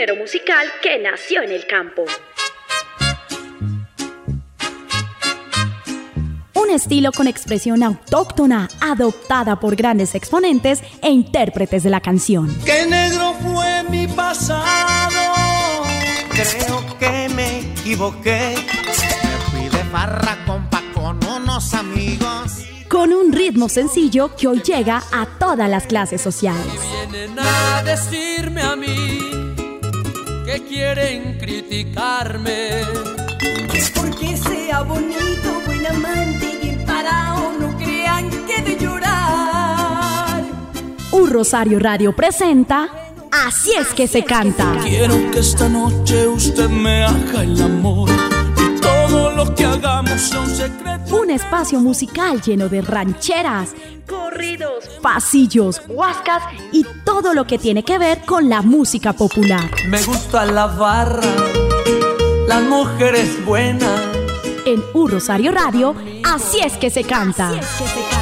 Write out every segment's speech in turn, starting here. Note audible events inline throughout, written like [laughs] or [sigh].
género musical que nació en el campo. Un estilo con expresión autóctona, adoptada por grandes exponentes e intérpretes de la canción. ¡Qué negro fue mi pasado! Creo que me equivoqué. Me fui de farra, compa, con unos amigos con un ritmo sencillo que hoy llega a todas las clases sociales. vienen a decirme a mí que quieren criticarme. Es porque sea bonito, buen amante y parado, no crean que de llorar. Un Rosario Radio presenta Así es que se canta. Quiero que esta noche usted me haga el amor lo que hagamos son secretos. Un espacio musical lleno de rancheras, corridos, pasillos, huascas y todo lo que tiene que ver con la música popular. Me gusta la barra, las mujeres buenas. En Un Rosario Radio, así es que se canta. Así es que se canta.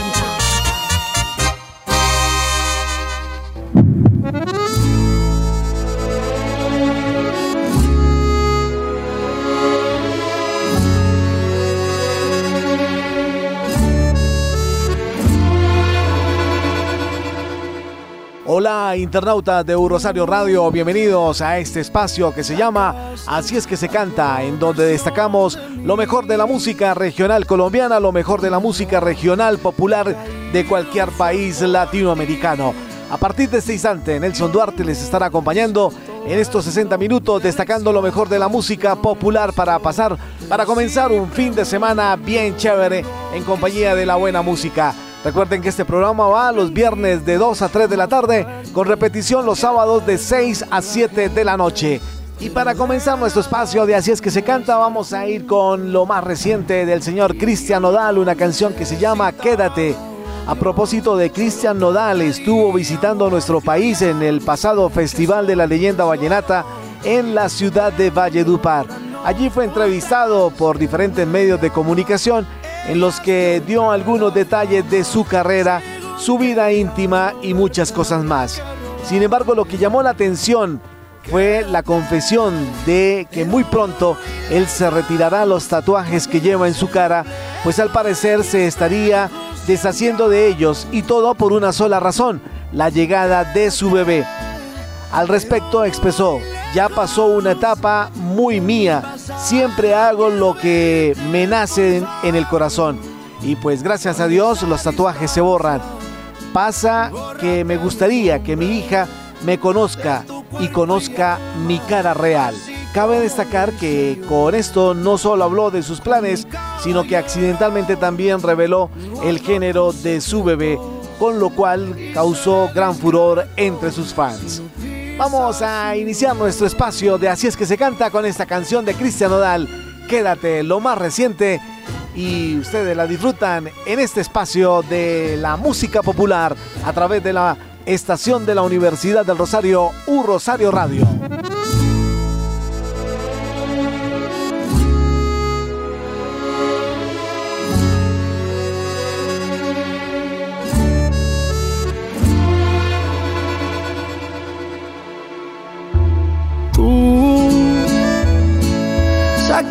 Hola internautas de Rosario Radio, bienvenidos a este espacio que se llama Así es que se canta, en donde destacamos lo mejor de la música regional colombiana, lo mejor de la música regional popular de cualquier país latinoamericano. A partir de este instante, Nelson Duarte les estará acompañando en estos 60 minutos, destacando lo mejor de la música popular para pasar, para comenzar un fin de semana bien chévere en compañía de la buena música. Recuerden que este programa va los viernes de 2 a 3 de la tarde, con repetición los sábados de 6 a 7 de la noche. Y para comenzar nuestro espacio de Así es que se canta, vamos a ir con lo más reciente del señor Cristian Nodal, una canción que se llama Quédate. A propósito de Cristian Nodal, estuvo visitando nuestro país en el pasado Festival de la Leyenda Vallenata en la ciudad de Valledupar. Allí fue entrevistado por diferentes medios de comunicación en los que dio algunos detalles de su carrera, su vida íntima y muchas cosas más. Sin embargo, lo que llamó la atención fue la confesión de que muy pronto él se retirará los tatuajes que lleva en su cara, pues al parecer se estaría deshaciendo de ellos y todo por una sola razón, la llegada de su bebé. Al respecto expresó, ya pasó una etapa muy mía. Siempre hago lo que me nace en, el corazón. Y pues gracias a Dios los tatuajes se borran. Pasa que me gustaría que mi hija me conozca y conozca mi cara real. Cabe destacar que con esto no solo habló de sus planes, sino que accidentalmente también reveló el género de su bebé, con lo cual causó gran furor entre sus fans. Vamos a iniciar nuestro espacio de Así es que se canta con esta canción de Cristian Nodal. Quédate lo más reciente y ustedes la disfrutan en este espacio de la música popular a través de la estación de la Universidad del Rosario, U Rosario Radio.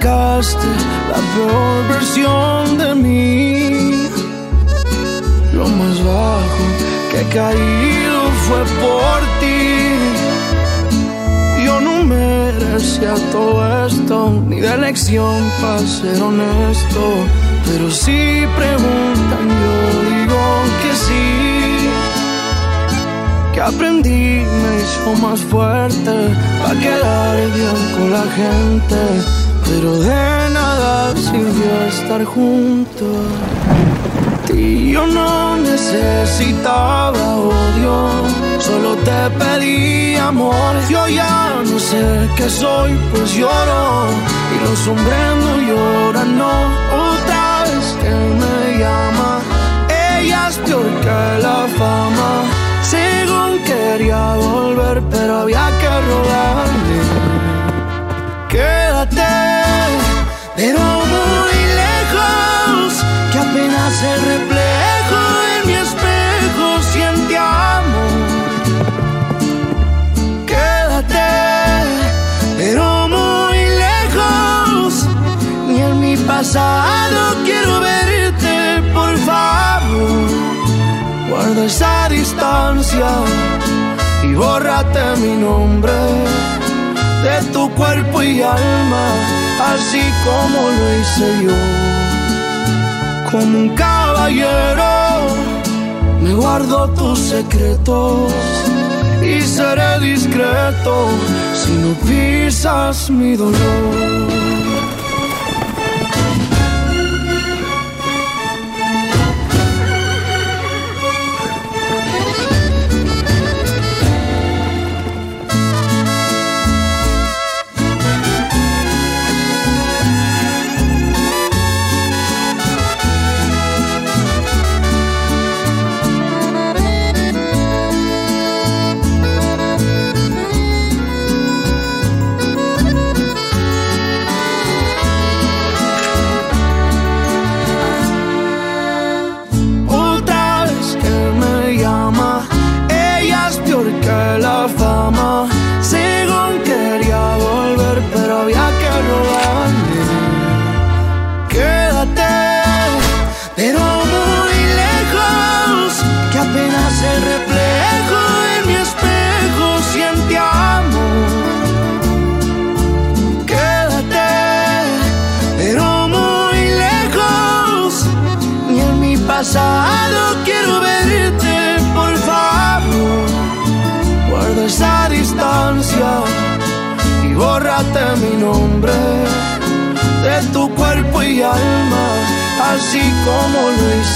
Sacaste la peor versión de mí. Lo más bajo que he caído fue por ti. Yo no merecía todo esto, ni de elección para ser honesto. Pero si preguntan, yo digo que sí. Que aprendí me hizo más fuerte para quedar bien con la gente pero de nada sirvió estar juntos. Y yo no necesitaba odio, solo te pedí amor. Yo ya no sé qué soy, pues lloro. Y los hombres no lloran, no. Otra vez que me llama, ella es peor que la fama. Según quería volver, pero había que robarme. Quédate, pero muy lejos, que apenas el reflejo en mi espejo siente amor. Quédate, pero muy lejos, ni en mi pasado quiero verte, por favor. Guarda esa distancia y bórrate mi nombre de tu cuerpo y alma, así como lo hice yo. Como un caballero, me guardo tus secretos y seré discreto si no pisas mi dolor.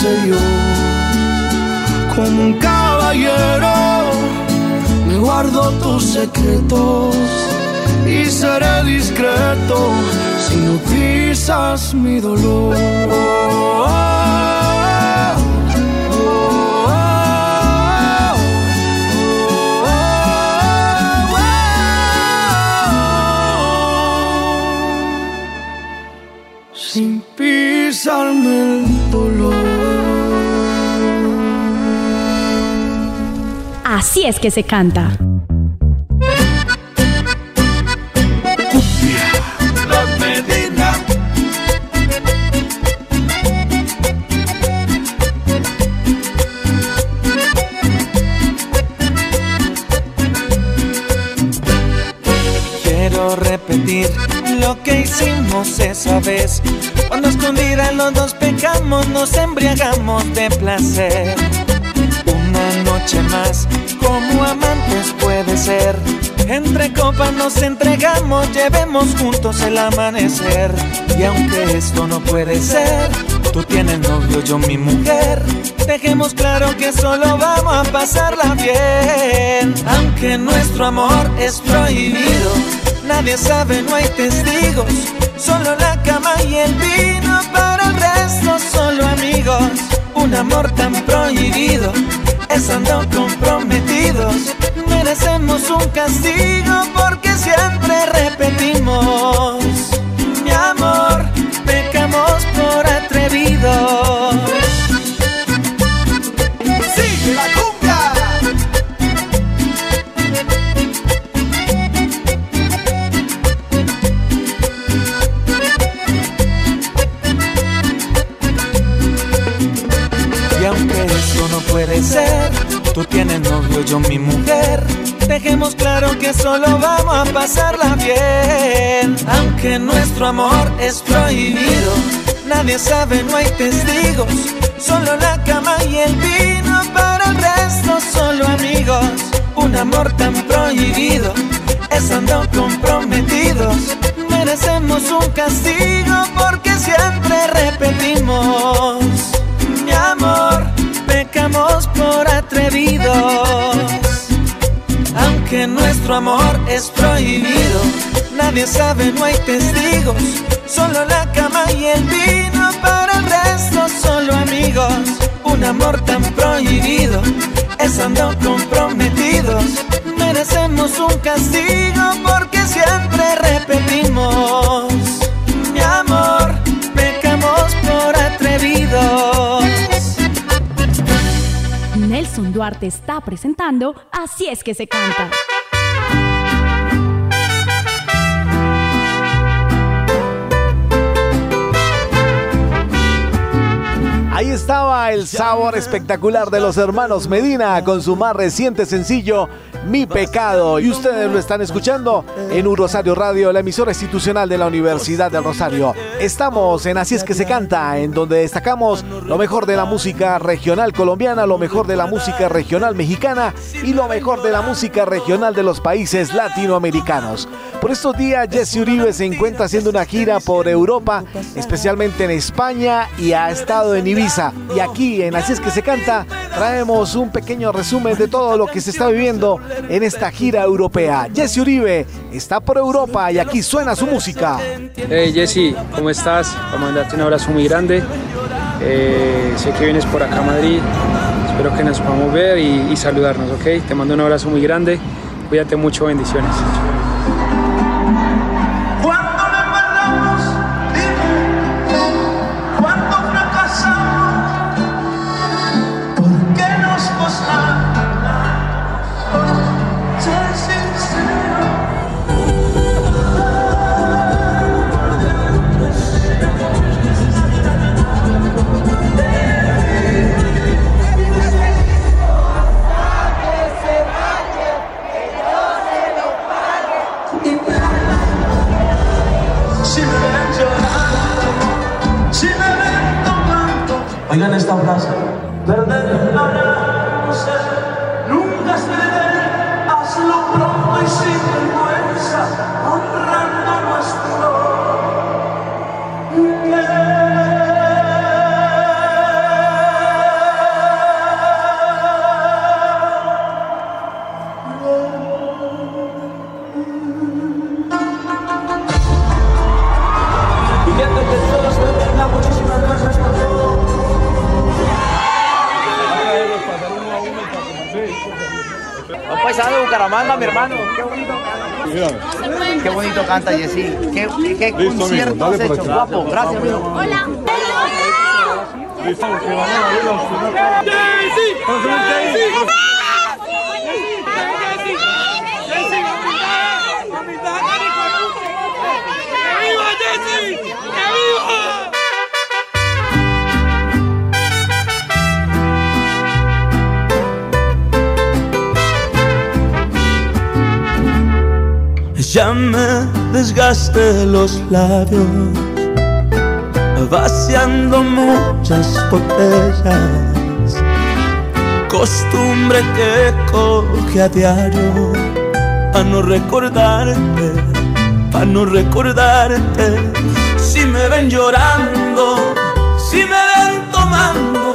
Hice yo. Como un caballero, me guardo tus secretos y seré discreto si no pisas mi dolor. Así es que se canta. Quiero repetir lo que hicimos esa vez. Cuando escondida los dos pecamos, nos embriagamos de placer. Una noche más como amantes puede ser. Entre copas nos entregamos, llevemos juntos el amanecer. Y aunque esto no puede ser, tú tienes novio, yo mi mujer. Dejemos claro que solo vamos a pasarla bien. Aunque nuestro amor es prohibido, nadie sabe, no hay testigos. Solo la cama y el vino, para el resto solo amigos. Un amor tan prohibido estando comprometidos. Merecemos un castigo porque siempre repetimos. Mi amor, tú tienes novio, yo mi mujer. Dejemos claro que solo vamos a pasarla bien. Aunque nuestro amor es prohibido, nadie sabe, no hay testigos. Solo la cama y el vino, para el resto solo amigos. Un amor tan prohibido, estando comprometidos. Merecemos un castigo nuestro amor es prohibido, nadie sabe, no hay testigos. Solo la cama y el vino, para el resto solo amigos. Un amor tan prohibido, estando comprometidos. Merecemos un castigo porque siempre repetimos. Mi amor, pecamos por atrevidos. Nelson Duarte está presentando Así es que se canta. Estaba el sabor espectacular de los hermanos Medina con su más reciente sencillo, Mi Pecado. Y ustedes lo están escuchando en Un Rosario Radio, la emisora institucional de la Universidad del Rosario. Estamos en Así es que se canta, en donde destacamos lo mejor de la música regional colombiana, lo mejor de la música regional mexicana y lo mejor de la música regional de los países latinoamericanos. Por estos días, Jesse Uribe se encuentra haciendo una gira por Europa, especialmente en España y ha estado en Ibiza. Y aquí en Así es que se canta, traemos un pequeño resumen de todo lo que se está viviendo en esta gira europea. Jesse Uribe está por Europa y aquí suena su música. Hey Jesse, ¿cómo estás? Para mandarte un abrazo muy grande. Eh, sé que vienes por acá a Madrid. Espero que nos podamos ver y, y saludarnos, ¿ok? Te mando un abrazo muy grande. Cuídate mucho, bendiciones. Canta. Qué bonito canta, Jessy. Qué, qué Listo, concierto amigo, has hecho, guapo. Gracias, amigo. Hola. Ya desgasté los labios, vaciando muchas botellas. Costumbre que coge a diario, a no recordarte, a no recordarte. Si me ven llorando, si me ven tomando,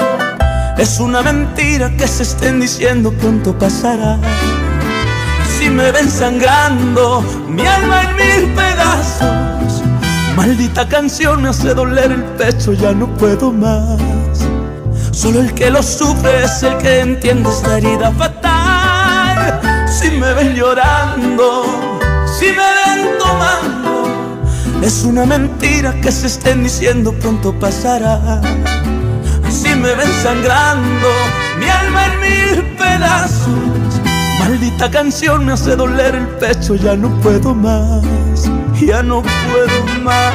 es una mentira que se estén diciendo pronto pasará si me ven sangrando, mi alma en mil pedazos. Maldita canción me hace doler el pecho, ya no puedo más. Solo el que lo sufre es el que entiende esta herida fatal. Si me ven llorando, si me ven tomando, es una mentira que se estén diciendo pronto pasará. Si me ven sangrando, mi alma en mil pedazos. Maldita canción me hace doler el pecho, ya no puedo más, ya no puedo más.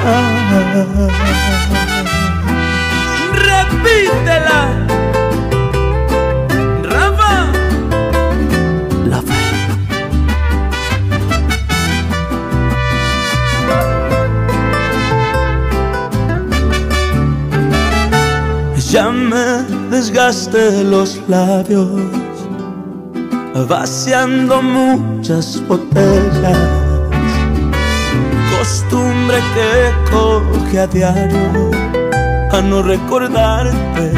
Repítela, Rafa. La fe. Ya me desgasté los labios vaciando muchas botellas. Costumbre que coge a diario a no recordarte,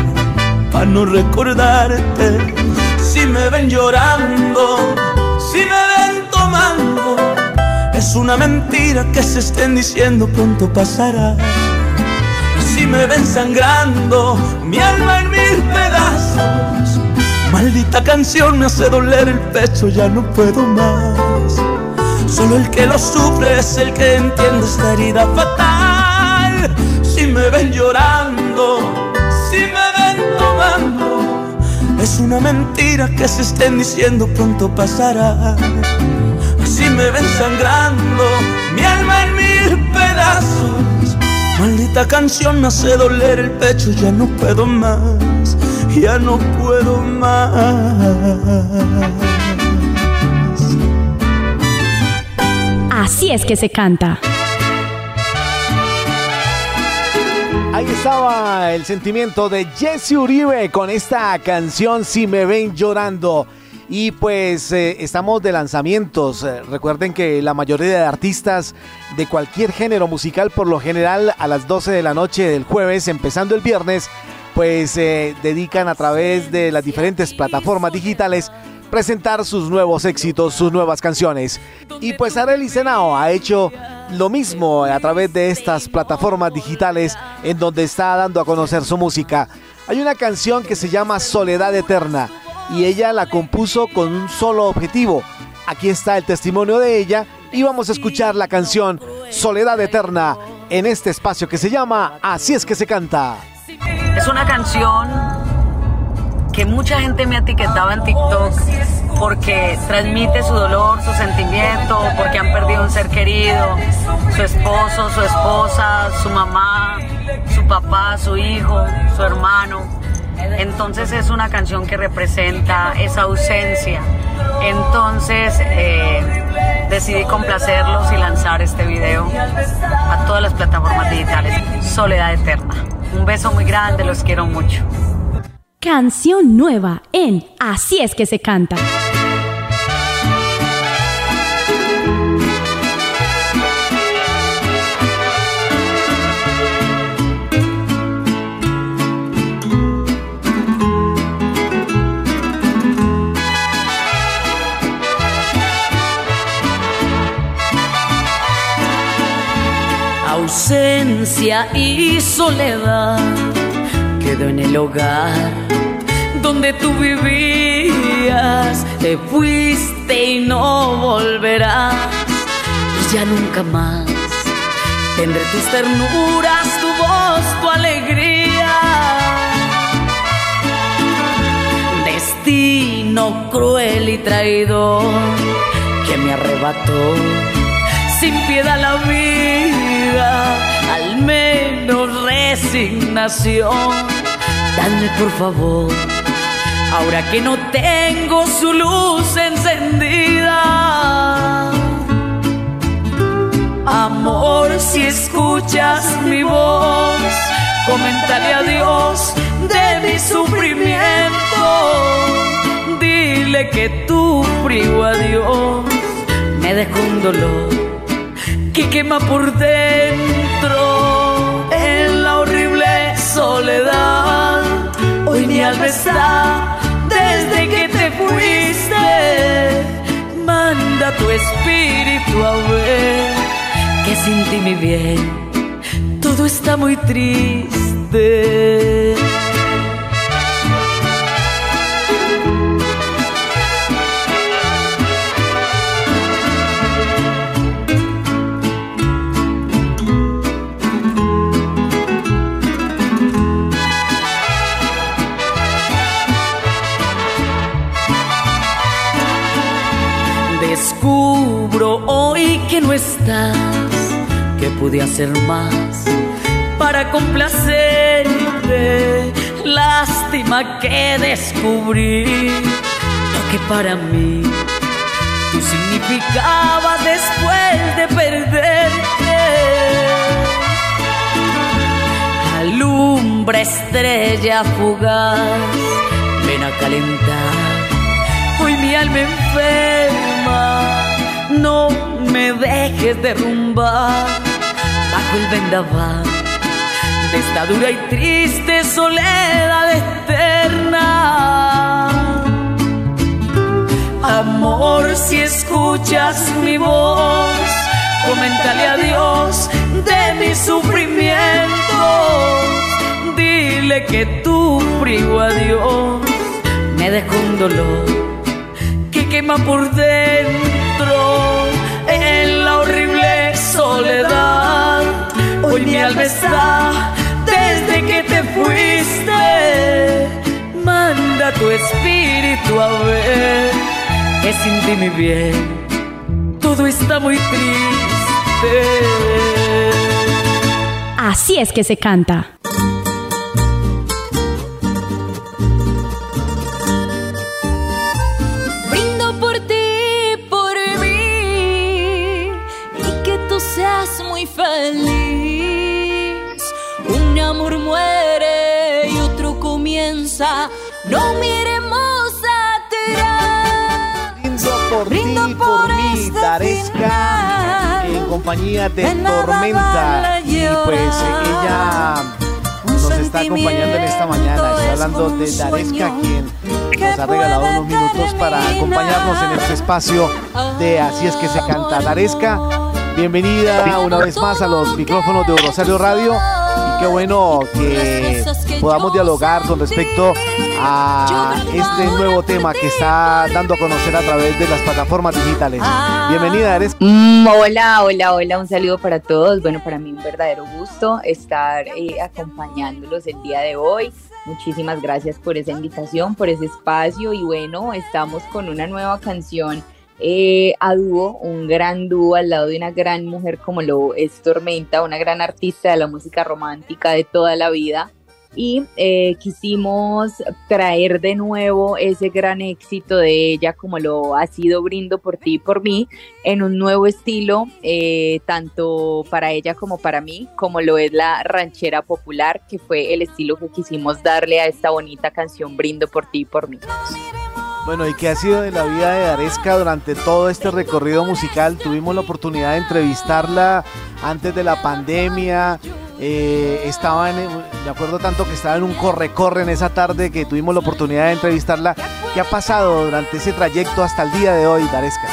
a no recordarte. Si me ven llorando, si me ven tomando, es una mentira que se estén diciendo pronto pasará. Si me ven sangrando, mi alma en mil pedazos. Maldita canción me hace doler el pecho, ya no puedo más. Solo el que lo sufre es el que entiende esta herida fatal. Si me ven llorando, si me ven tomando, es una mentira que se estén diciendo pronto pasará. Si me ven sangrando, mi alma en mil pedazos. Maldita canción me hace doler el pecho, ya no puedo más, ya no puedo más. Así es que se canta. Ahí estaba el sentimiento de Jesse Uribe con esta canción Si me ven llorando. Y pues eh, estamos de lanzamientos. Eh, recuerden que la mayoría de artistas de cualquier género musical, por lo general a las 12 de la noche del jueves, empezando el viernes, pues se eh, dedican a través de las diferentes plataformas digitales presentar sus nuevos éxitos, sus nuevas canciones. Y pues Arely Senao ha hecho lo mismo a través de estas plataformas digitales en donde está dando a conocer su música. Hay una canción que se llama Soledad Eterna y ella la compuso con un solo objetivo. Aquí está el testimonio de ella y vamos a escuchar la canción Soledad Eterna en este espacio que se llama Así es que se canta. Es una canción que mucha gente me etiquetaba en TikTok porque transmite su dolor, su sentimiento, porque han perdido un ser querido, su esposo, su esposa, su mamá, su papá, su hijo, su hermano. Entonces es una canción que representa esa ausencia. Entonces eh, decidí complacerlos y lanzar este video a todas las plataformas digitales. Soledad Eterna. Un beso muy grande, los quiero mucho. Canción nueva en Así es que se canta. Y soledad quedó en el hogar donde tú vivías. Te fuiste y no volverás. Y ya nunca más tendré tus ternuras, tu voz, tu alegría. Destino cruel y traidor que me arrebató sin piedad la vida, menos resignación. Dame por favor ahora que no tengo su luz encendida. Amor, si escuchas mi voz, coméntale a Dios de mi sufrimiento. Dile que tu frío adiós me dejó un dolor que quema por dentro soledad. Hoy mi alma está desde que te fuiste. Manda tu espíritu a ver que sin ti mi bien todo está muy triste. Estás que pude hacer más para complacerte. Lástima que descubrí lo que para mí tú significabas después de perderte. Alumbra estrella fugaz, ven a calentar hoy mi alma enferma no me dejes derrumbar bajo el vendaval de esta dura y triste soledad eterna. Amor, si escuchas mi voz, coméntale a Dios de mi sufrimiento. Dile que tu frío adiós me dejó un dolor que quema por dentro mi alma está desde que te fuiste. Manda tu espíritu a ver que sin ti mi bien todo está muy triste. Así es que se canta. Compañía de Tormenta. Y pues ella nos está acompañando en esta mañana. Estoy hablando de Daresca, quien nos ha regalado unos minutos para acompañarnos en este espacio de Así es que se canta. Daresca, bienvenida una vez más a los micrófonos de Rosario Radio. Bueno que podamos dialogar con respecto a este nuevo tema que está dando a conocer a través de las plataformas digitales. Bienvenida, eres. Mm, hola, hola, hola, un saludo para todos. Bueno, para mí un verdadero gusto estar eh, acompañándolos el día de hoy. Muchísimas gracias por esa invitación, por ese espacio y bueno, estamos con una nueva canción eh, a dúo, un gran dúo al lado de una gran mujer como lo es Tormenta, una gran artista de la música romántica de toda la vida y eh, quisimos traer de nuevo ese gran éxito de ella como lo ha sido Brindo por ti y por mí en un nuevo estilo, eh, tanto para ella como para mí, como lo es la ranchera popular, que fue el estilo que quisimos darle a esta bonita canción Brindo por ti y por mí. Bueno, ¿y qué ha sido de la vida de Aresca durante todo este recorrido musical? Tuvimos la oportunidad de entrevistarla antes de la pandemia. Eh, estaba en, me acuerdo tanto que estaba en un corre-corre en esa tarde que tuvimos la oportunidad de entrevistarla. ¿Qué ha pasado durante ese trayecto hasta el día de hoy, Daresca?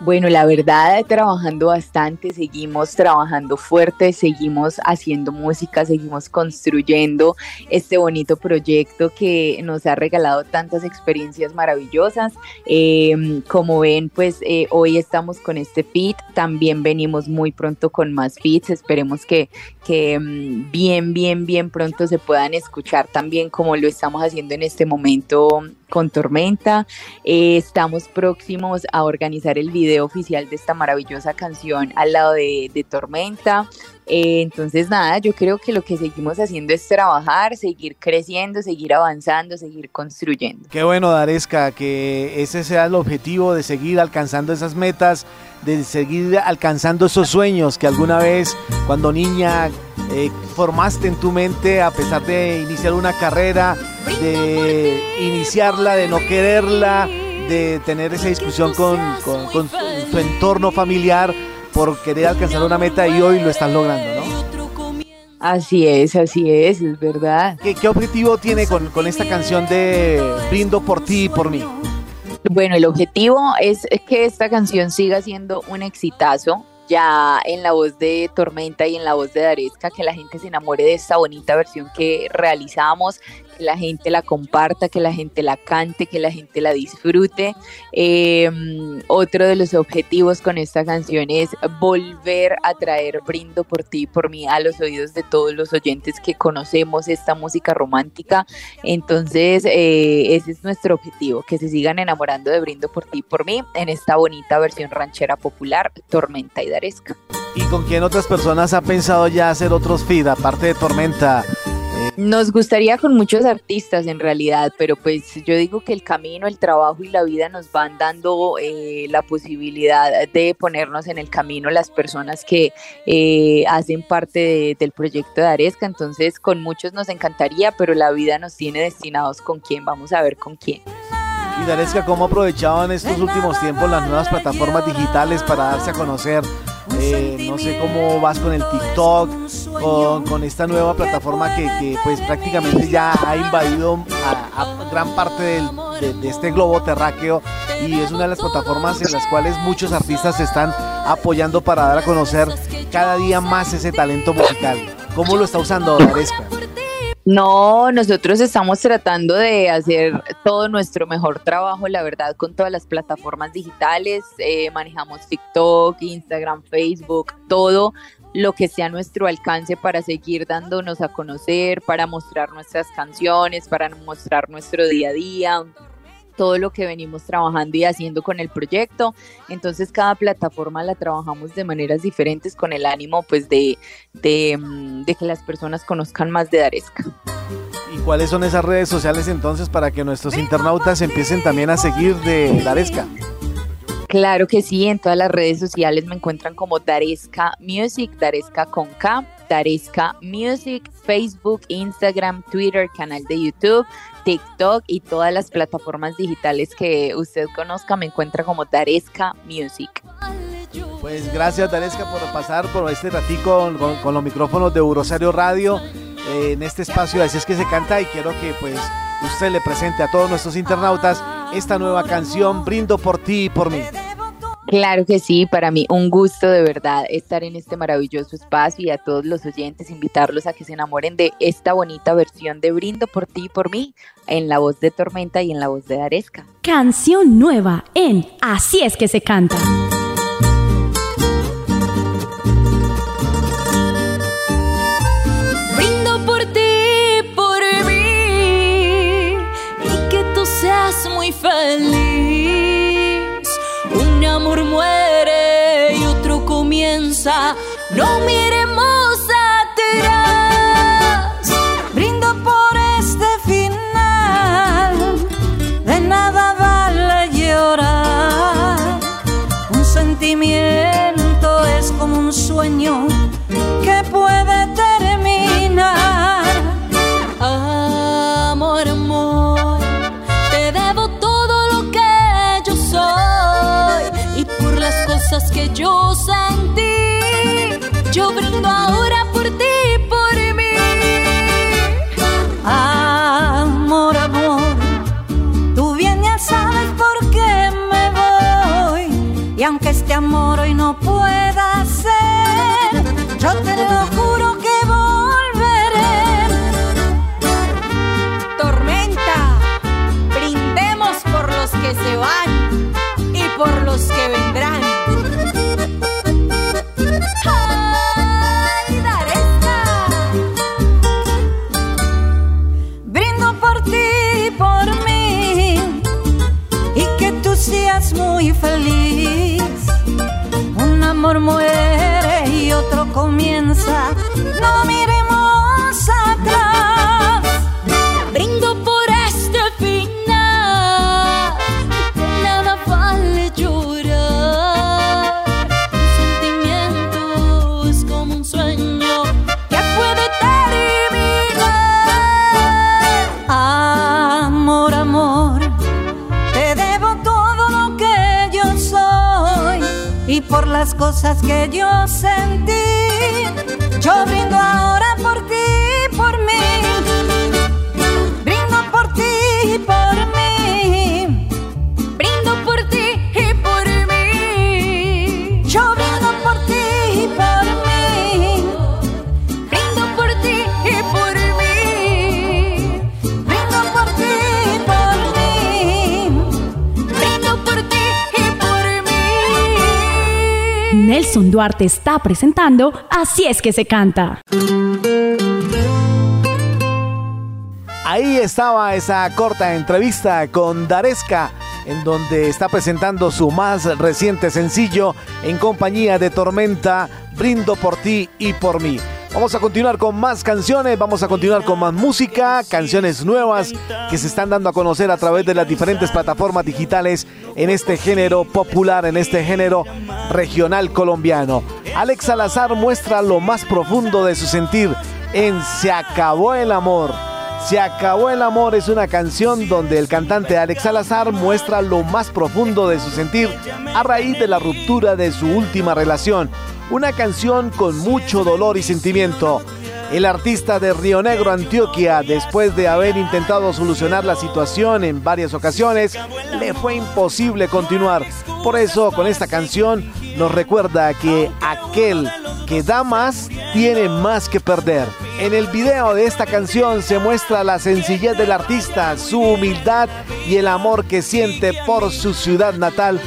Bueno, la verdad, trabajando bastante, seguimos trabajando fuerte, seguimos haciendo música, seguimos construyendo este bonito proyecto que nos ha regalado tantas experiencias maravillosas. Eh, como ven, pues eh, hoy estamos con este feat, también venimos muy pronto con más feats, esperemos que, que mm, bien, bien, bien pronto se puedan escuchar también como lo estamos haciendo en este momento con Tormenta. Eh, estamos próximos a organizar el video oficial de esta maravillosa canción al lado de, de Tormenta. Eh, entonces, nada, yo creo que lo que seguimos haciendo es trabajar, seguir creciendo, seguir avanzando, seguir construyendo. Qué bueno, Daresca, que ese sea el objetivo de seguir alcanzando esas metas, de seguir alcanzando esos sueños que alguna vez, cuando niña, eh, formaste en tu mente a pesar de iniciar una carrera, de iniciarla, de no quererla, de tener esa discusión con, con, con tu, tu entorno familiar por querer alcanzar una meta y hoy lo estás logrando, ¿no? Así es, así es, es verdad. ¿Qué, qué objetivo tiene con, con, esta canción de Brindo por ti y por mí? Bueno, el objetivo es que esta canción siga siendo un exitazo, ya en la voz de Tormenta y en la voz de Daresca, que la gente se enamore de esta bonita versión que realizamos, que la gente la comparta, que la gente la cante, que la gente la disfrute. Eh, otro de los objetivos con esta canción es volver a traer Brindo por ti por mí a los oídos de todos los oyentes que conocemos esta música romántica. Entonces, eh, ese es nuestro objetivo, que se sigan enamorando de Brindo por ti por mí en esta bonita versión ranchera popular, Tormenta y. ¿Y con quién otras personas ha pensado ya hacer otros feed, aparte de Tormenta? Nos gustaría con muchos artistas en realidad, pero pues yo digo que el camino, el trabajo y la vida nos van dando eh, la posibilidad de ponernos en el camino las personas que eh, hacen parte de, del proyecto de Aresca. Entonces con muchos nos encantaría, pero la vida nos tiene destinados con quién, vamos a ver con quién. Y Daresca, ¿cómo aprovechaban estos últimos tiempos las nuevas plataformas digitales para darse a conocer? Eh, no sé cómo vas con el TikTok, con, esta nueva plataforma que, pues prácticamente ya ha invadido a, gran parte de, este globo terráqueo y es una de las plataformas en las cuales muchos artistas se están apoyando para dar a conocer cada día más ese talento musical. ¿Cómo lo está usando Daresca? No, nosotros estamos tratando de hacer todo nuestro mejor trabajo, la verdad, con todas las plataformas digitales. Eh, manejamos TikTok, Instagram, Facebook, todo lo que sea a nuestro alcance para seguir dándonos a conocer, para mostrar nuestras canciones, para mostrar nuestro día a día. Todo lo que venimos trabajando y haciendo con el proyecto. Entonces cada plataforma la trabajamos de maneras diferentes con el ánimo pues de, de, mm, que las personas conozcan más de Daresca. ¿Y cuáles son esas redes sociales entonces para que nuestros internautas empiecen también a seguir de Daresca? Claro que sí, en todas las redes sociales me encuentran como Daresca Music, Daresca con K, Daresca Music, Facebook, Instagram, Twitter, canal de YouTube, TikTok y todas las plataformas digitales que usted conozca me encuentra como Daresca Music. Pues gracias Daresca por pasar por este ratico con, los micrófonos de Eurosario Radio eh, en este espacio, así es que se canta y quiero que pues usted le presente a todos nuestros internautas esta nueva canción Brindo por ti y por mí. Claro que sí, para mí un gusto de verdad estar en este maravilloso espacio y a todos los oyentes invitarlos a que se enamoren de esta bonita versión de Brindo por ti y por mí en la voz de Tormenta y en la voz de Aresca. Canción nueva en Así es que se canta. No miremos comienza. No miremos atrás. Brindo por este final. Nada vale llorar. Un sentimiento como un sueño que puede terminar. Amor, amor, te debo todo lo que yo soy y por las cosas que yo sentí. Yo brindo ahora por ti y por mí. Brindo por ti y por mí. Nelson Duarte está presentando Así es que se canta. Ahí estaba esa corta entrevista con Daresca, en donde está presentando su más reciente sencillo en compañía de Tormenta, Brindo por ti y por mí. Vamos a continuar con más canciones, vamos a continuar con más música, canciones nuevas que se están dando a conocer a través de las diferentes plataformas digitales en este género popular, en este género regional colombiano. Alex Salazar muestra lo más profundo de su sentir en Se acabó el amor. Se acabó el amor es una canción donde el cantante Alex Salazar muestra lo más profundo de su sentir a raíz de la ruptura de su última relación. Una canción con mucho dolor y sentimiento. El artista de Río Negro, Antioquia, después de haber intentado solucionar la situación en varias ocasiones, le fue imposible continuar. Por eso, con esta canción, nos recuerda que aquel que da más tiene más que perder. En el video de esta canción se muestra la sencillez del artista, su humildad y el amor que siente por su ciudad natal,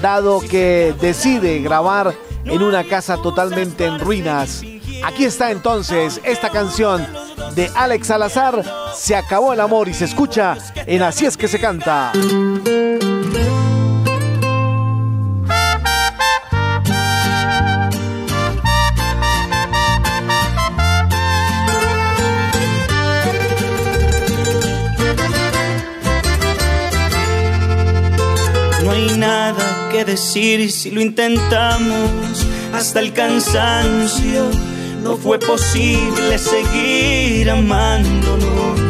dado que decide grabar en una casa totalmente en ruinas. Aquí está entonces esta canción de Alex Salazar, Se acabó el amor y se escucha en Así es que se canta. Que decir si lo intentamos hasta el cansancio. No fue posible seguir amándonos.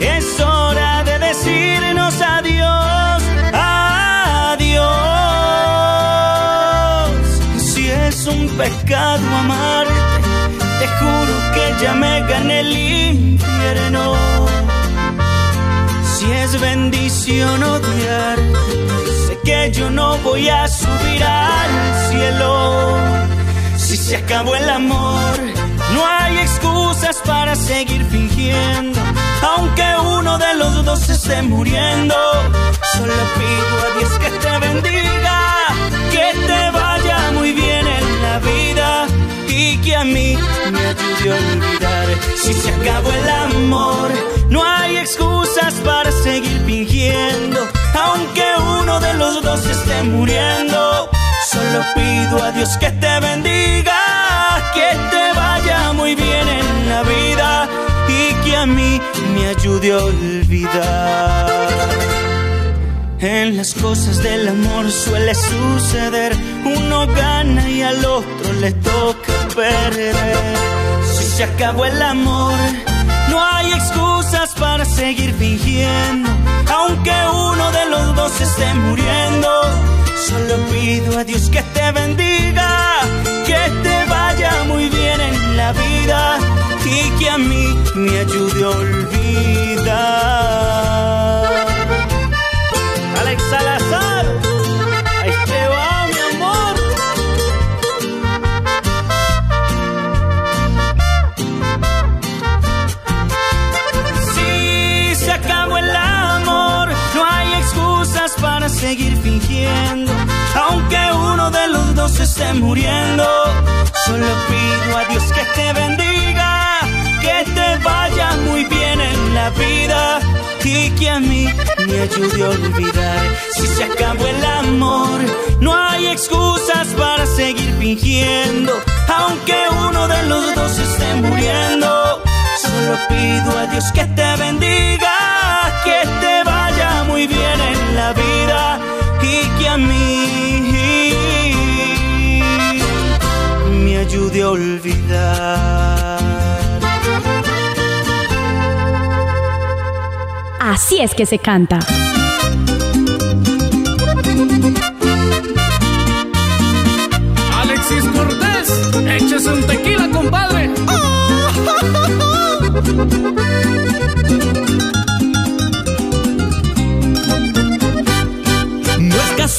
Es hora de decirnos adiós, adiós. Si es un pecado amarte, te juro que ya me gané el infierno. Si es bendición odiarte, que yo no voy a subir al cielo. Si se acabó el amor, no hay excusas para seguir fingiendo. Aunque uno de los dos esté muriendo, solo pido a Dios que te bendiga, que te vaya muy bien en la vida y que a mí me ayude a olvidar. Si se acabó el amor, no hay excusas para seguir fingiendo. Aunque uno de los dos esté muriendo, solo pido a Dios que te bendiga, que te vaya muy bien en la vida y que a mí me ayude a olvidar. En las cosas del amor suele suceder, uno gana y al otro le toca perder. Si se acabó el amor, no hay excusas para seguir fingiendo, aunque uno de los dos esté muriendo. Solo pido a Dios que te bendiga, que te vaya muy bien en la vida y que a mí me ayude a olvidar. Esté muriendo, solo pido a Dios que te bendiga, que te vaya muy bien en la vida y que a mí me ayude a olvidar. Si se acabó el amor, no hay excusas para seguir fingiendo. Aunque uno de los dos esté muriendo, solo pido a Dios que te bendiga, que te vaya muy bien en la vida y que a mí me ayude a olvidar. Así es que se canta. Alexis Cortés, échese un tequila, compadre. [laughs]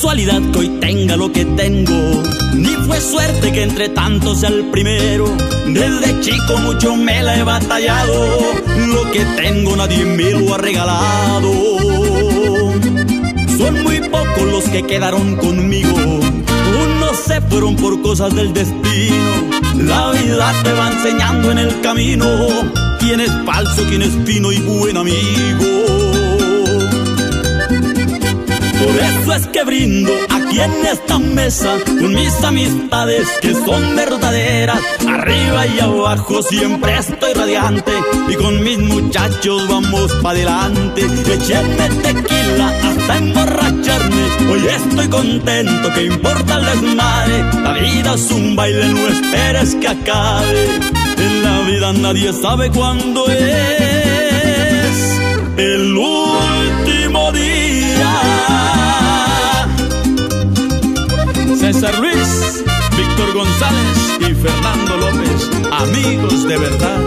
casualidad que hoy tenga lo que tengo, ni fue suerte que entre tantos sea el primero. Desde chico mucho me la he batallado, lo que tengo nadie me lo ha regalado. Son muy pocos los que quedaron conmigo, unos se fueron por cosas del destino. La vida te va enseñando en el camino quién es falso, quién es fino y buen amigo. Por eso es que brindo aquí en esta mesa con mis amistades que son verdaderas. Arriba y abajo siempre estoy radiante y con mis muchachos vamos para adelante. Echenme tequila hasta emborracharme. Hoy estoy contento, que importa el desmadre. La vida es un baile, no esperes que acabe. En la vida nadie sabe cuándo es el último día. César Luis, Víctor González y Fernando López, amigos de verdad.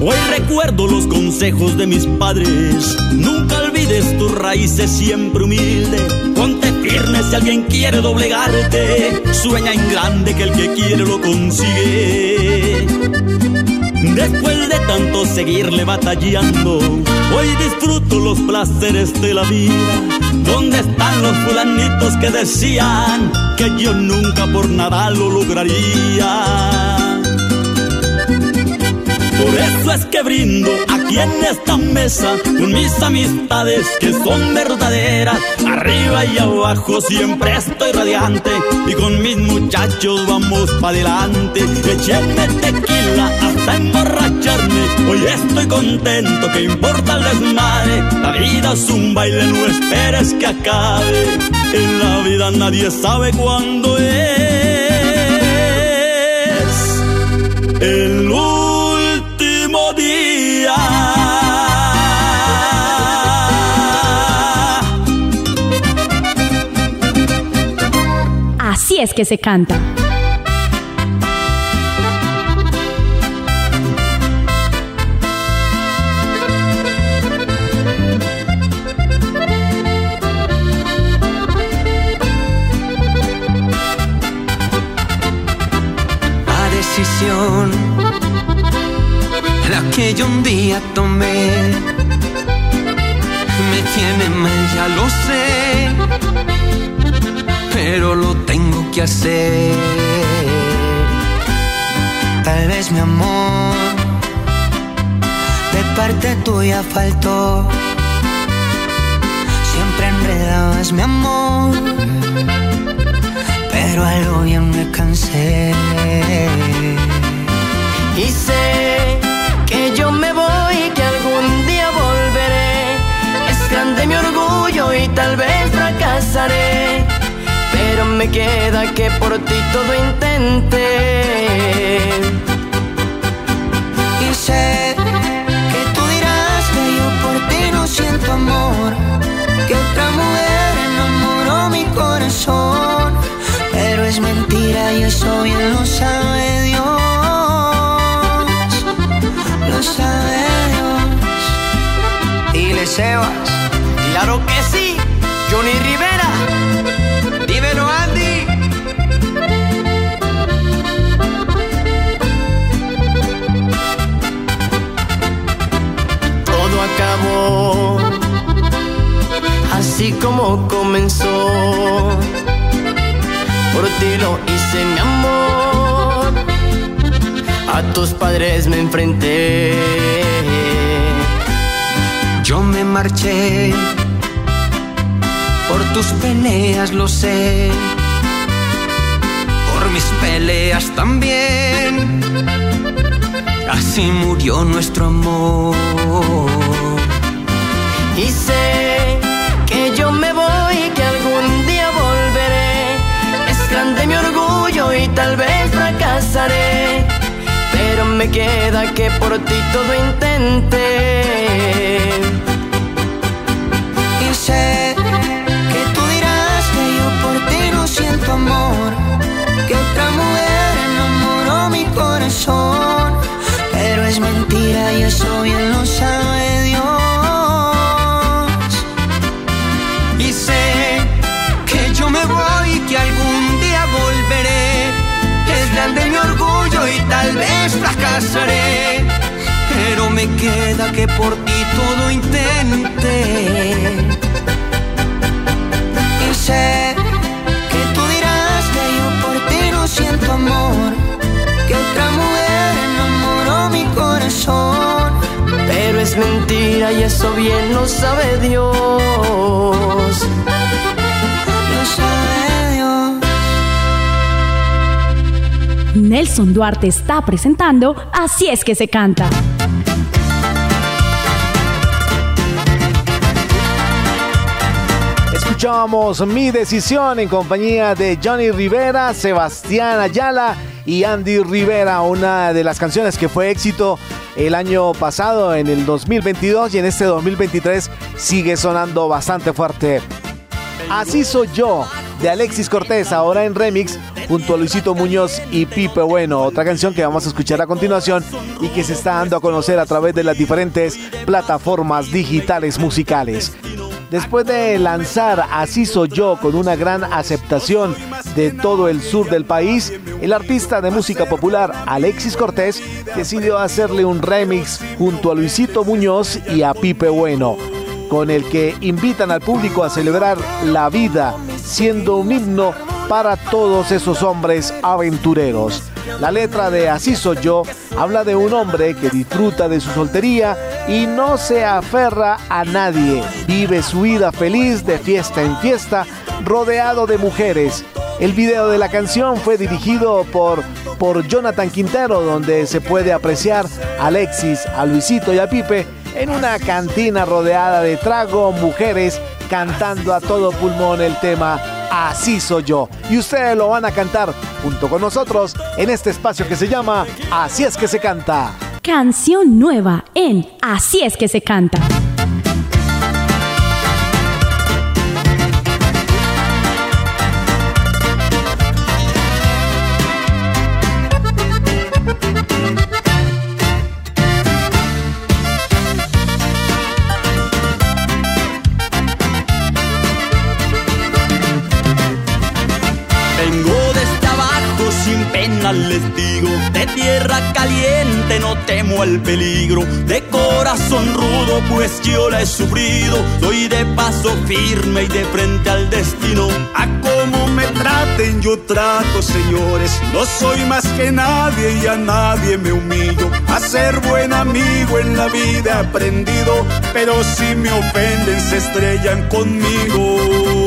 Hoy recuerdo los consejos de mis padres. Nunca olvides tus raíces, siempre humilde. Ponte firme si alguien quiere doblegarte. Sueña en grande que el que quiere lo consigue. Después de tanto seguirle batallando, hoy disfruto los placeres de la vida. ¿Dónde están los fulanitos que decían que yo nunca por nada lo lograría? Por eso es que brindo aquí en esta mesa con mis amistades que son verdaderas. Arriba y abajo siempre estoy radiante y con mis muchachos vamos para adelante. Echenme tequila hasta emborracharme. Hoy estoy contento, que importa el desmadre. La vida es un baile, no esperes que acabe. En la vida nadie sabe cuándo es. Es que se canta. Queda que por ti todo intenté. Y sé que tú dirás que yo por ti no siento amor, que otra mujer enamoró mi corazón, pero es mentira y eso bien lo sabe Dios lo sabe Dios. Dile Sebas, claro que sí, Johnny Rivera. Como comenzó. Por ti lo hice mi amor a tus padres me enfrenté. Yo me marché por tus peleas, lo sé. Por mis peleas también. Así murió nuestro amor. Y y tal vez fracasaré. Pero me queda que por ti todo intenté. Y sé que tú dirás que yo por ti no siento amor, que otra mujer enamoró mi corazón, pero es mentira y eso bien lo sabe tal vez fracasaré, pero me queda que por ti todo intenté. Y sé que tú dirás que yo por ti no siento amor, que otra mujer enamoró mi corazón, pero es mentira y eso bien lo sabe Dios. Nelson Duarte está presentando Así es que se canta. Escuchamos Mi Decisión en compañía de Johnny Rivera, Sebastián Ayala y Andy Rivera, una de las canciones que fue éxito el año pasado, en el 2022 y en este 2023 sigue sonando bastante fuerte. Así soy yo, de Alexis Cortés, ahora en remix, junto a Luisito Muñoz y Pipe Bueno, otra canción que vamos a escuchar a continuación y que se está dando a conocer a través de las diferentes plataformas digitales musicales. Después de lanzar Así soy yo con una gran aceptación de todo el sur del país, el artista de música popular Alexis Cortés decidió hacerle un remix junto a Luisito Muñoz y a Pipe Bueno, con el que invitan al público a celebrar la vida, siendo un himno para todos esos hombres aventureros. La letra de Así soy yo habla de un hombre que disfruta de su soltería y no se aferra a nadie. Vive su vida feliz de fiesta en fiesta, rodeado de mujeres. El video de la canción fue dirigido por, por Jonathan Quintero, donde se puede apreciar a Alexis, a Luisito y a Pipe en una cantina rodeada de trago, mujeres, cantando a todo pulmón el tema Así soy yo. Y ustedes lo van a cantar junto con nosotros en este espacio que se llama Así es que se canta. Canción nueva en Así es que se canta. Les digo, de tierra caliente no temo el peligro, de corazón rudo pues yo la he sufrido, soy de paso firme y de frente al destino. A como me traten yo trato, señores, no soy más que nadie y a nadie me humillo. A ser buen amigo en la vida he aprendido, pero si me ofenden se estrellan conmigo.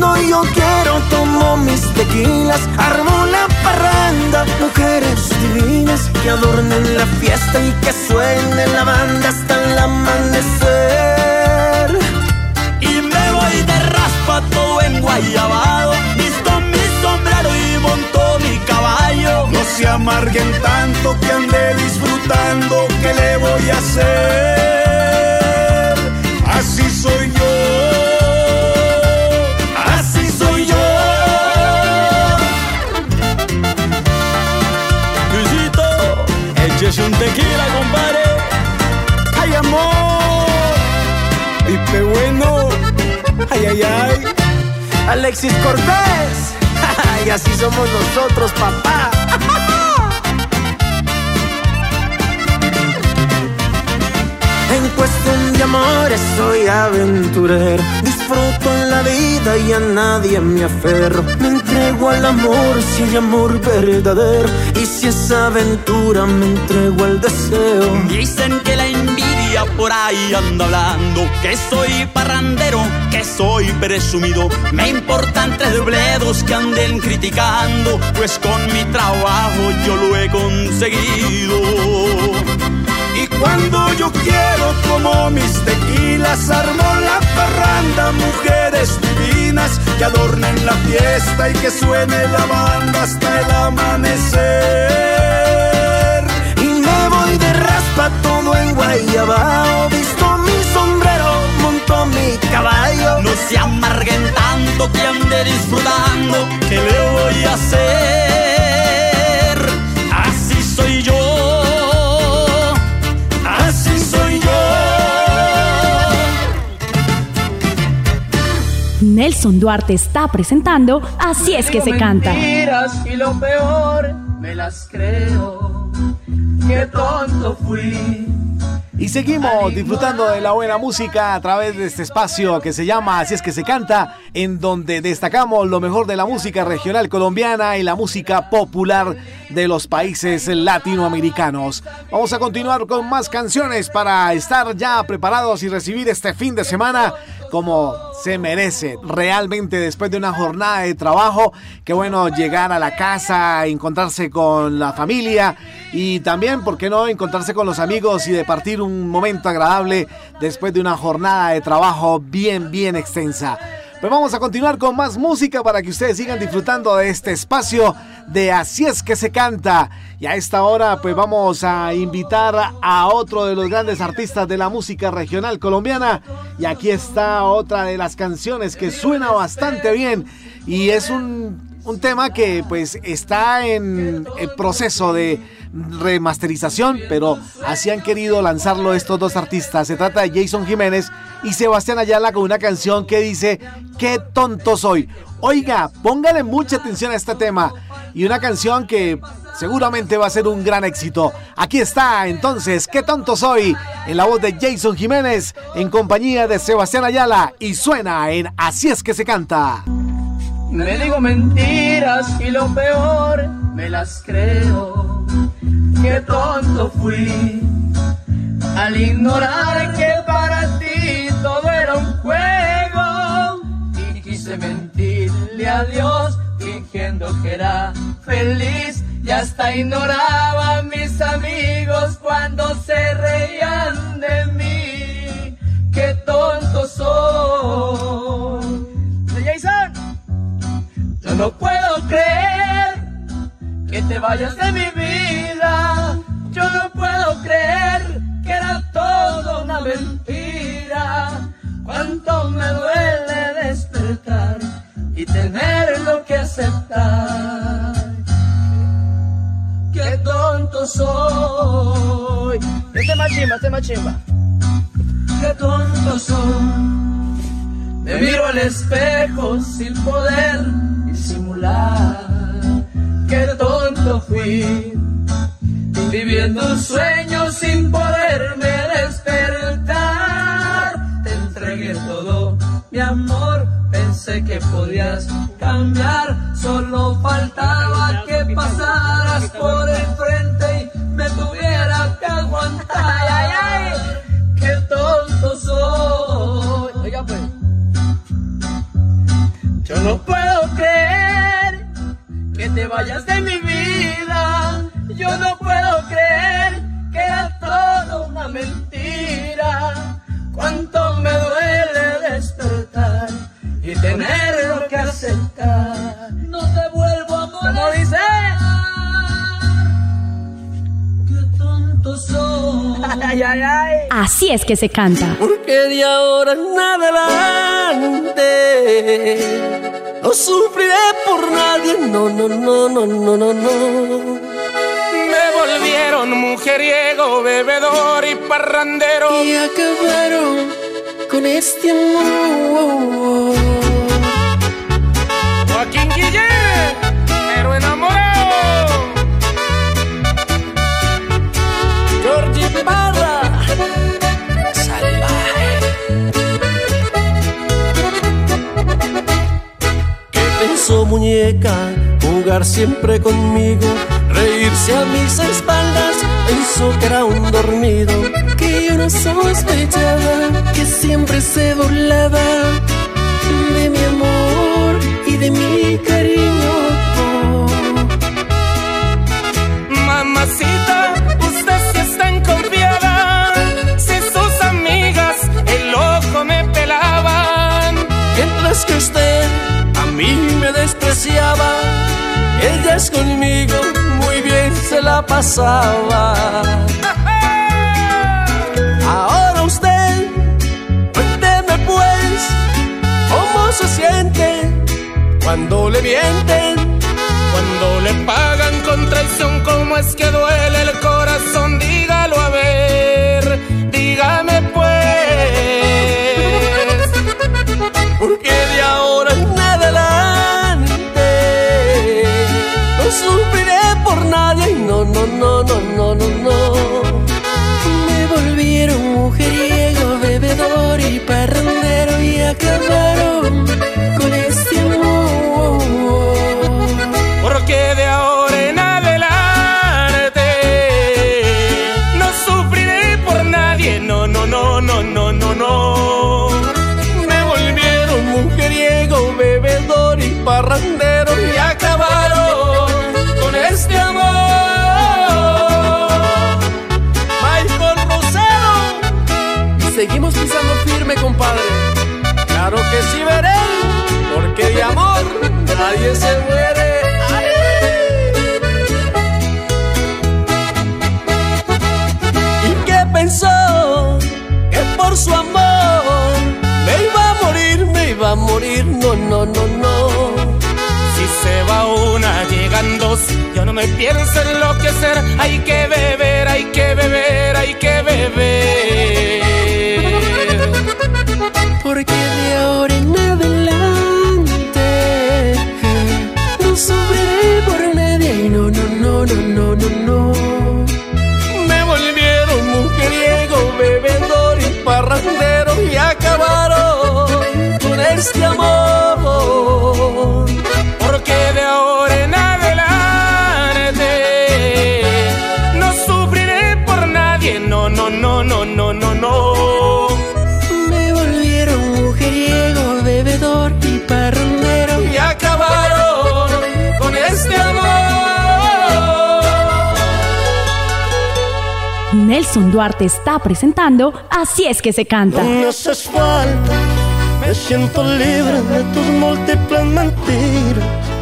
Cuando yo quiero tomo mis tequilas, armo la parranda, mujeres divinas que adornen la fiesta y que suene la banda hasta el amanecer. Y me voy de raspa todo en guayabado, visto mi sombrero y monto mi caballo. No se amarguen tanto que ande disfrutando, ¿qué le voy a hacer? Así soy yo. Échese un tequila, compadre. ¡Ay, amor! Pipe bueno. ¡Ay, ay, ay! Alexis Cortés. [laughs] y así somos nosotros, papá. [laughs] En cuestión de amores soy aventurero. Disfruto en la vida y a nadie me aferro. Me entrego al amor si hay amor verdadero. Y si es aventura, me entrego al deseo. Dicen que la envidia por ahí anda hablando. Que soy parrandero, que soy presumido. Me importan tres bledos que anden criticando. Pues con mi trabajo yo lo he conseguido. Y cuando yo quiero como mis tequilas armo la parranda, mujeres divinas que adornen la fiesta y que suene la banda hasta el amanecer. Y me voy de raspa todo en Guayabao, visto mi sombrero, monto mi caballo. No se amarguen tanto que ande disfrutando, ¿qué le voy a hacer? Nelson Duarte está presentando Así es que se canta. y lo peor me las creo. Qué tonto fui. Y seguimos disfrutando de la buena música a través de este espacio que se llama Así es que se canta, en donde destacamos lo mejor de la música regional colombiana y la música popular de los países latinoamericanos. Vamos a continuar con más canciones para estar ya preparados y recibir este fin de semana como se merece realmente después de una jornada de trabajo. Qué bueno llegar a la casa, encontrarse con la familia y también, ¿por qué no?, encontrarse con los amigos y de partir un momento agradable después de una jornada de trabajo bien, bien extensa. Pues vamos a continuar con más música para que ustedes sigan disfrutando de este espacio de Así es que se canta. Y a esta hora pues vamos a invitar a otro de los grandes artistas de la música regional colombiana. Y aquí está otra de las canciones que suena bastante bien y es un, un tema que pues está en proceso de remasterización, pero así han querido lanzarlo estos dos artistas. Se trata de Jason Jiménez y Sebastián Ayala con una canción que dice, qué tonto soy. Oiga, póngale mucha atención a este tema y una canción que seguramente va a ser un gran éxito. Aquí está entonces, qué tonto soy, en la voz de Jason Jiménez, en compañía de Sebastián Ayala y suena en Así es que se canta. Me digo mentiras y lo peor me las creo. Qué tonto fui al ignorar que para ti todo era un juego y quise mentirle a Dios fingiendo que era feliz y hasta ignoraba a mis amigos cuando se reían de mí. Qué tonto soy. No puedo creer que te vayas de mi vida. Yo no puedo creer que era todo una mentira. Cuánto me duele despertar y tener lo que aceptar. Qué tonto soy. Este machimba, este machimba. Qué tonto soy. Me miro al espejo sin poder disimular. Qué tonto fui, viviendo un sueño sin poderme despertar. Te entregué todo mi amor, pensé que podías cambiar. Solo faltaba que pasaras por enfrente y me tuviera que aguantar. Ay, ay, qué tonto soy. Oiga, pues. Yo no puedo que te vayas de mi vida. Yo no puedo creer que era todo una mentira. Cuánto me duele despertar y tener lo que aceptar. No te vuelvo a molestar. ¿Cómo dice? Qué tonto soy. [laughs] Ay, ay, ay. Así es que se canta. Porque de ahora en adelante no sufriré por nadie, no, no, no, no, no, no, no. Me volvieron mujeriego, bebedor y parrandero. Y acabaron con este amor. Joaquín Guillén, ¿Qué pensó muñeca? Jugar siempre conmigo, reírse a mis espaldas. Pensó que era un dormido, que yo no sospechaba, que siempre se burlaba de mi amor y de mi cariño. Mamacita, usted sí está en confiada. Si sus amigas el ojo me pelaban. Mientras que usted mí me despreciaba, ellas conmigo muy bien se la pasaba. [laughs] Ahora usted, cuénteme pues, cómo se siente cuando le mienten. Cuando le pagan con traición, ¿cómo es que duele el corazón? Que sí veré, porque de amor nadie se muere. ¿Y qué pensó? Que por su amor me iba a morir, me iba a morir. No, no, no, no. Si se va una llegan dos. Yo no me pienso enloquecer, hay que beber, hay que beber, hay que beber. Parrandero y acabaron con este amor. Nelson Duarte está presentando Así es que se canta.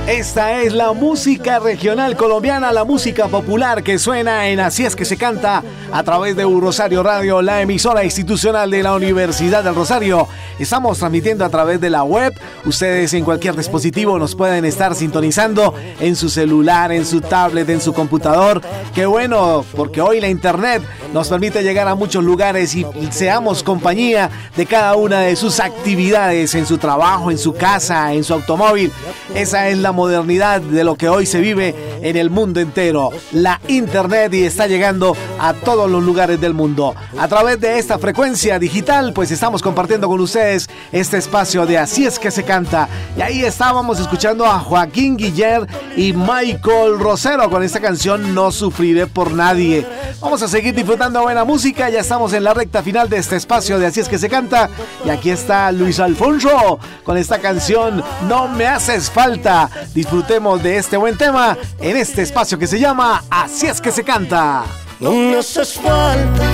Esta es la música regional colombiana, la música popular que suena en Así es que se canta a través de Rosario Radio, la emisora institucional de la Universidad del Rosario. Estamos transmitiendo a través de la web. Ustedes en cualquier dispositivo nos pueden estar sintonizando en su celular, en su tablet, en su computador. Qué bueno, porque hoy la internet nos permite llegar a muchos lugares y seamos compañía de cada una de sus actividades en su trabajo, en su casa, en su automóvil. Esa es la modernidad de lo que hoy se vive en el mundo entero. La internet y está llegando a todos los lugares del mundo. A través de esta frecuencia digital, pues estamos compartiendo con ustedes este espacio de Así es que se canta. Y ahí estábamos escuchando a Joaquín Guiller y Michael Rosero con esta canción No sufriré por nadie. Vamos a seguir disfrutando buena música. Ya estamos en la recta final de este espacio de Así es que se canta. Y aquí está Luis Alfonso con esta canción No me haces falta. Disfrutemos de este buen tema en este espacio que se llama Así es que se canta. No me haces falta,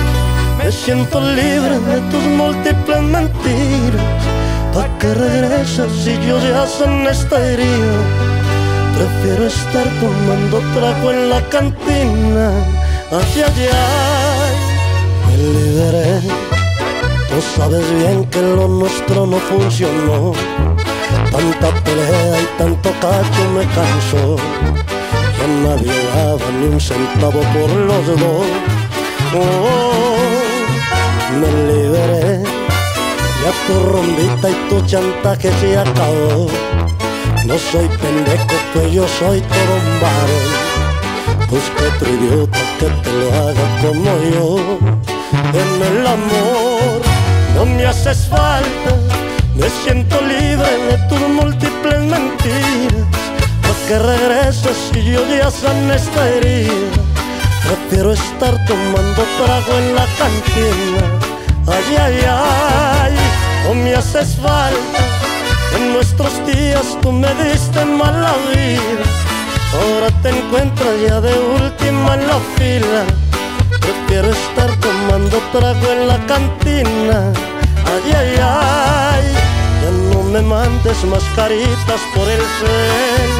me siento libre de tus múltiples mentiras. ¿Para qué regresas si yo ya en esta herida? Prefiero estar tomando trago en la cantina. Ay, ay, me liberé. Tú sabes bien que lo nuestro no funcionó. Tanta pelea y tanto cacho me cansó. Ya nadie daba ni un centavo por los dos. Oh, me liberé. Ya tu rondita y tu chantaje se acabó. No soy pendejo, pues yo soy todo un varón. Busca otro idiota que te lo haga como yo. En el amor no me haces falta. Me siento libre de tus múltiples mentiras. ¿Por qué regresas si yo ya sané esta herida? Prefiero estar tomando trago en la cantina. Ay, ay, ay, no me haces falta. En nuestros días tú me diste mala vida. Ahora te encuentras ya de última en la fila. Prefiero estar tomando trago en la cantina. Ay, ay, ay, ya no me mandes más caritas por el cel.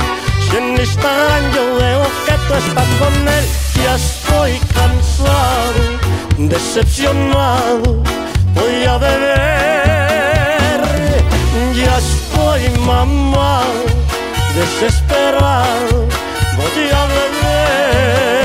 Si en Instagram yo veo que tú estás con él, ya estoy cansado, decepcionado, voy a beber. Ya estoy mamado, desesperado, voy a beber.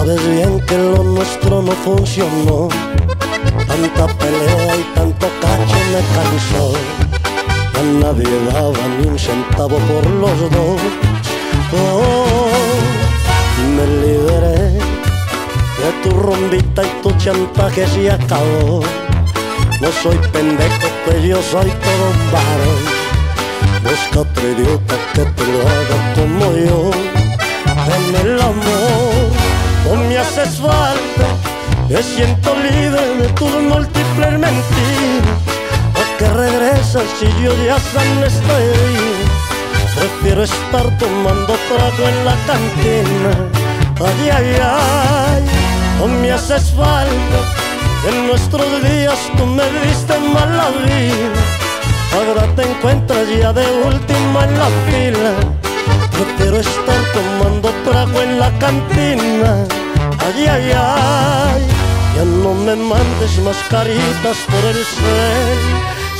Sabes bien que lo nuestro no funcionó. Tanta pelea y tanto cacho me cansó. Ya nadie daba ni un centavo por los dos. Oh, me liberé de tu rondita y tu chantaje se acabó. No soy pendejo, pues yo soy todo varón. Busca otro idiota que te lo haga como yo. En el amor no me haces falta. Me siento libre de tus múltiples mentiras. ¿A qué regresas si yo ya esta herida? Prefiero estar tomando trago en la cantina. Ay, ay, ay, no me haces falta. En nuestros días tú me diste mala vida. Ahora te encuentras ya de último en la fila. Yo quiero estar tomando trago en la cantina. Ay, ay, ay. Ya no me mandes más caritas por el cel.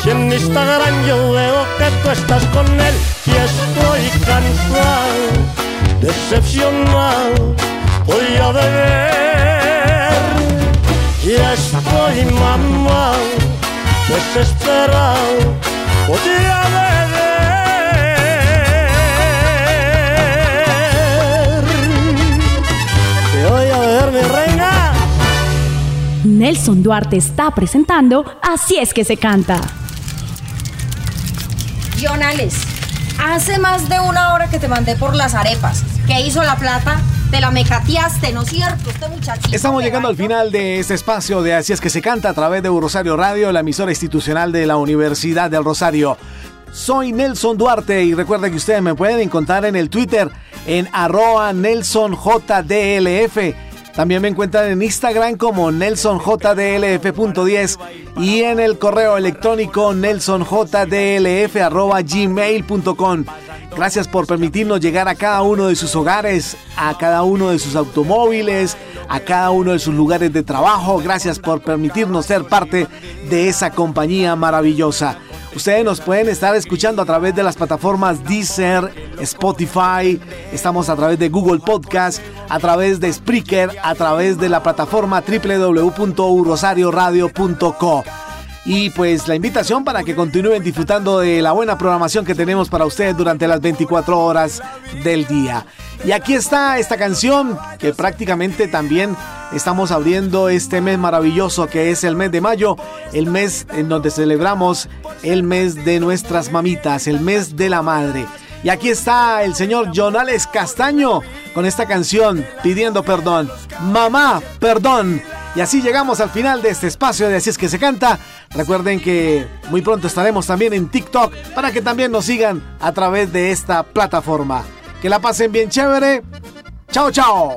Si en Instagram yo veo que tú estás con él y estoy cansado, decepcionado, voy a beber. Y estoy mamado, desesperado, voy a beber. Mi reina. Nelson Duarte está presentando Así es que se canta. Jonales, hace más de una hora que te mandé por las arepas. ¿Qué hizo la plata? Te la mecateaste, ¿no es cierto? Este muchachito. Estamos llegando al final de este espacio de Así es que se canta a través de Rosario Radio, la emisora institucional de la Universidad del Rosario. Soy Nelson Duarte y recuerden que ustedes me pueden encontrar en el Twitter en arroba NelsonJDLF. También me encuentran en Instagram como NelsonJDLF.10 y en el correo electrónico nelsonjdlf.gmail.com. Gracias por permitirnos llegar a cada uno de sus hogares, a cada uno de sus automóviles, a cada uno de sus lugares de trabajo. Gracias por permitirnos ser parte de esa compañía maravillosa. Ustedes nos pueden estar escuchando a través de las plataformas Deezer, Spotify, estamos a través de Google Podcast, a través de Spreaker, a través de la plataforma www.urosarioradio.co. Y pues la invitación para que continúen disfrutando de la buena programación que tenemos para ustedes durante las 24 horas del día. Y aquí está esta canción que prácticamente también estamos abriendo este mes maravilloso que es el mes de mayo, el mes en donde celebramos el mes de nuestras mamitas, el mes de la madre. Y aquí está el señor Jonales Castaño con esta canción pidiendo perdón. Mamá, perdón. Y así llegamos al final de este espacio de Así es que se canta. Recuerden que muy pronto estaremos también en TikTok para que también nos sigan a través de esta plataforma. Que la pasen bien chévere. Chao, chao.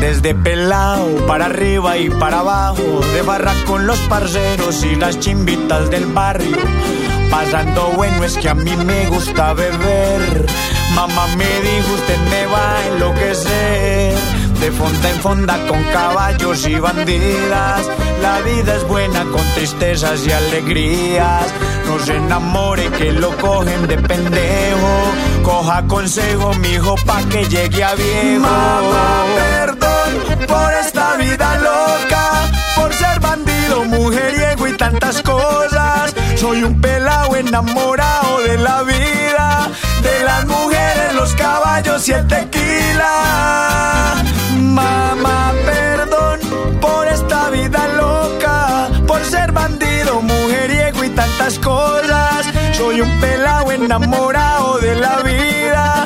Desde pelao para arriba y para abajo, de barra con los parceros y las chimbitas del barrio. Pasando bueno es que a mí me gusta beber. Mamá me dijo usted me va a enloquecer. De fonda en fonda con caballos y bandidas. La vida es buena con tristezas y alegrías. No se enamore que lo cogen de pendejo. Coja consejo, mijo, pa' que llegue a viejo. Mamá, perdón por esta vida loca. Por ser bandido, mujeriego y tantas cosas. Soy un pelao enamorado de la vida. De las mujeres, los caballos y el tequila. Mamá, perdón por esta vida loca. Por ser bandido, mujeriego y tantas cosas. Soy un pelao enamorado de la vida.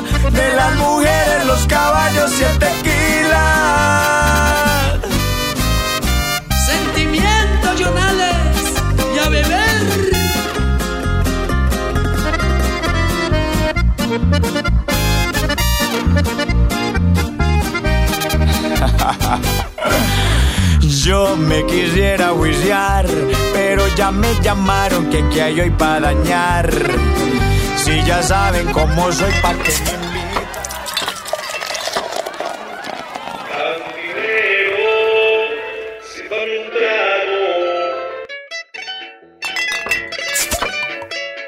Me quisiera juiciar, pero ya me llamaron que hay hoy para dañar. Si ya saben cómo soy, pa' que me.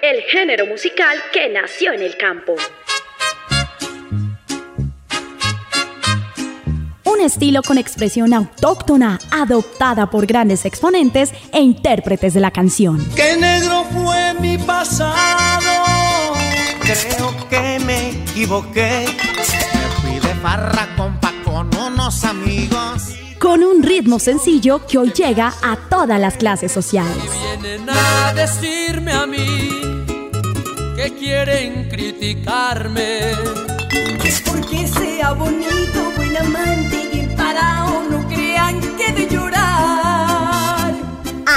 El género musical que nació en el campo. Estilo con expresión autóctona, adoptada por grandes exponentes e intérpretes de la canción. Que negro fue mi pasado. Creo que me equivoqué. Me fui de farra compa con unos amigos. Con un ritmo sencillo que hoy llega a todas las clases sociales. Vienen a decirme a mí que quieren criticarme. Porque sea bonito, buen amante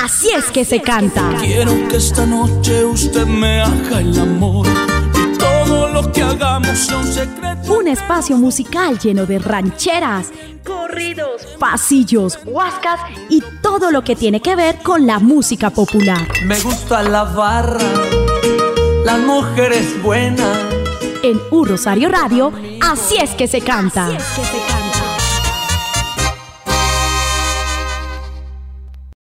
Así es que se canta. Quiero que esta noche usted me haga el amor y todo lo que hagamos sea un secreto. Un espacio musical lleno de rancheras, corridos, pasillos, huascas y todo lo que tiene que ver con la música popular. Me gusta la barra, las mujeres buenas. En Un Rosario Radio, así es que se canta. Así es que se canta.